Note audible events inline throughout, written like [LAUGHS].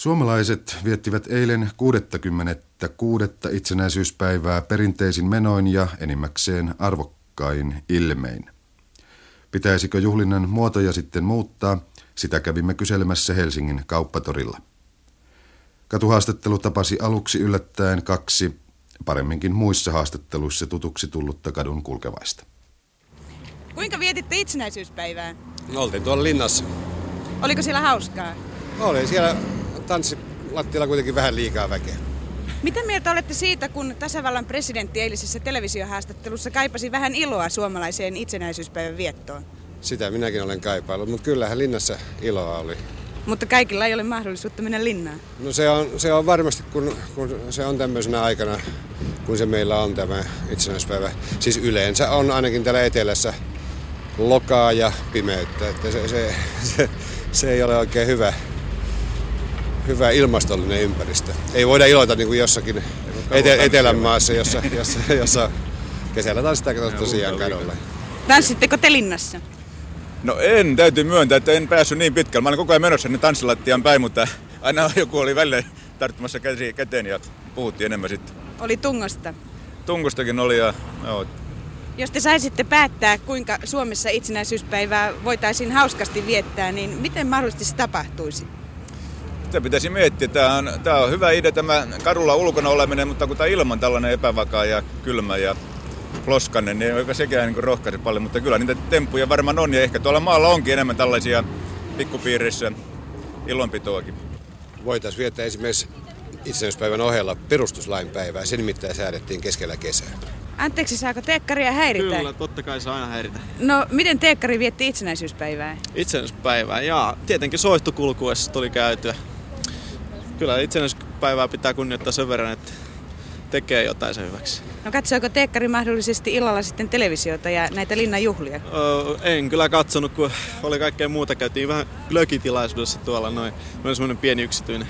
Suomalaiset viettivät eilen 66. itsenäisyyspäivää perinteisin menoin ja enimmäkseen arvokkain ilmein. Pitäisikö juhlinnan muotoja sitten muuttaa, sitä kävimme kyselemässä Helsingin kauppatorilla. Katuhaastattelu tapasi aluksi yllättäen kaksi, paremminkin muissa haastatteluissa tutuksi tullutta kadun kulkevaista. Kuinka vietitte itsenäisyyspäivää? Oltiin tuolla linnassa. Oliko siellä hauskaa? Oli siellä tanssi lattialla kuitenkin vähän liikaa väkeä. Mitä mieltä olette siitä, kun tasavallan presidentti eilisessä televisiohaastattelussa kaipasi vähän iloa suomalaiseen itsenäisyyspäivän viettoon? Sitä minäkin olen kaipaillut, mutta kyllähän linnassa iloa oli. Mutta kaikilla ei ole mahdollisuutta mennä linnaan. No se on, se on varmasti, kun, kun se on tämmöisenä aikana, kun se meillä on tämä itsenäispäivä. Siis yleensä on ainakin täällä etelässä lokaa ja pimeyttä. Että se, se, [LAUGHS] se, se ei ole oikein hyvä, hyvä ilmastollinen ympäristö. Ei voida iloita niin kuin jossakin ete, etelän maassa, jossa, jossa, jossa kesällä tanssitaan tosiaan kadulla. Tanssitteko te linnassa? No en, täytyy myöntää, että en päässyt niin pitkälle. Mä olin koko ajan menossa sinne tanssilattian päin, mutta aina [LAUGHS] joku oli välillä tarttumassa käsi käteen ja puhuttiin enemmän sitten. Oli tungosta. Tungostakin oli ja joo, Jos te saisitte päättää, kuinka Suomessa itsenäisyyspäivää voitaisiin hauskasti viettää, niin miten mahdollisesti se tapahtuisi? Sitä pitäisi miettiä. Tämä on, tämä on hyvä idea tämä kadulla ulkona oleminen, mutta kun tämä ilman tällainen epävakaa ja kylmä ja floskanen, niin joka sekään niin rohkaisi paljon. Mutta kyllä niitä temppuja varmaan on ja ehkä tuolla maalla onkin enemmän tällaisia pikkupiirissä ilonpitoakin. Voitaisiin viettää esimerkiksi itsenäispäivän ohella perustuslain päivää. Se nimittäin säädettiin keskellä kesää. Anteeksi, saako teekkaria häiritä? Kyllä, totta kai saa aina häiritä. No, miten teekkari vietti itsenäisyyspäivää? Itsenäisyyspäivää, ja tietenkin soihtukulkuessa tuli käytyä. Kyllä itsenäisyyspäivää pitää kunnioittaa sen verran, että tekee jotain sen hyväksi. No katsoiko teekkari mahdollisesti illalla sitten televisiota ja näitä linnan juhlia? Öö, en kyllä katsonut, kun oli kaikkea muuta. Käytiin vähän glökitilaisuudessa tuolla noin. Meillä semmoinen pieni yksityinen.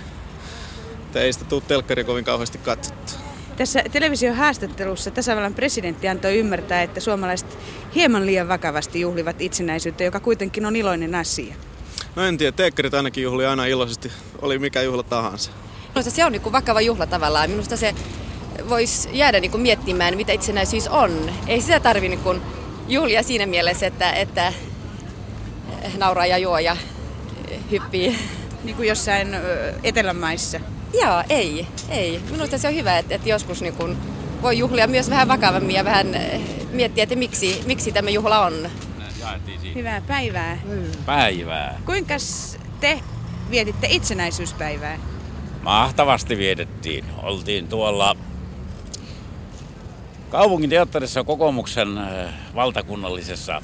Että ei sitä tule telkkari kovin kauheasti katsottu. Tässä televisiohaastattelussa tasavallan presidentti antoi ymmärtää, että suomalaiset hieman liian vakavasti juhlivat itsenäisyyttä, joka kuitenkin on iloinen asia. No en tiedä, teekkarit ainakin juhli aina iloisesti, oli mikä juhla tahansa. Minusta se on niin kuin vakava juhla tavallaan. Minusta se voisi jäädä niin kuin miettimään, mitä itsenäisyys on. Ei sitä tarvi niin kuin juhlia siinä mielessä, että, että nauraa ja juo ja hyppii. Niin kuin jossain etelämaissa. Joo, ei, ei. Minusta se on hyvä, että, että joskus niin kuin voi juhlia myös vähän vakavammin ja vähän eh, miettiä, että miksi, miksi tämä juhla on. Hyvää päivää. Päivää. Kuinka te vietitte itsenäisyyspäivää? Mahtavasti vietettiin. Oltiin tuolla kaupungin teatterissa kokoomuksen äh, valtakunnallisessa äh,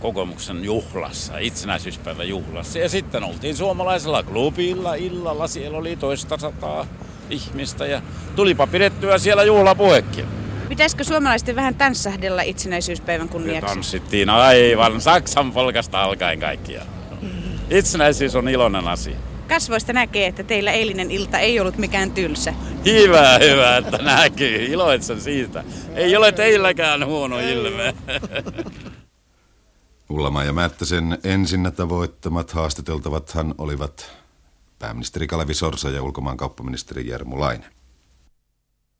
kokoomuksen juhlassa, itsenäisyyspäivän juhlassa. Ja sitten oltiin suomalaisella klubilla illalla, siellä oli toista sataa ihmistä ja tulipa pidettyä siellä juhlapuhekin. Pitäisikö suomalaisten vähän tanssahdella itsenäisyyspäivän Me kunniaksi? tanssittiin aivan Saksan polkasta alkaen kaikkia. Itsenäisyys on iloinen asia. Kasvoista näkee, että teillä eilinen ilta ei ollut mikään tylsä. Hyvä, hyvä, että näkyy. Iloitsen siitä. Ei ole teilläkään huono ilme. Ullama ja Määttäsen ensinnä tavoittamat haastateltavathan olivat pääministeri Kalevi Sorsa ja ulkomaankauppaministeri Jermu Laine.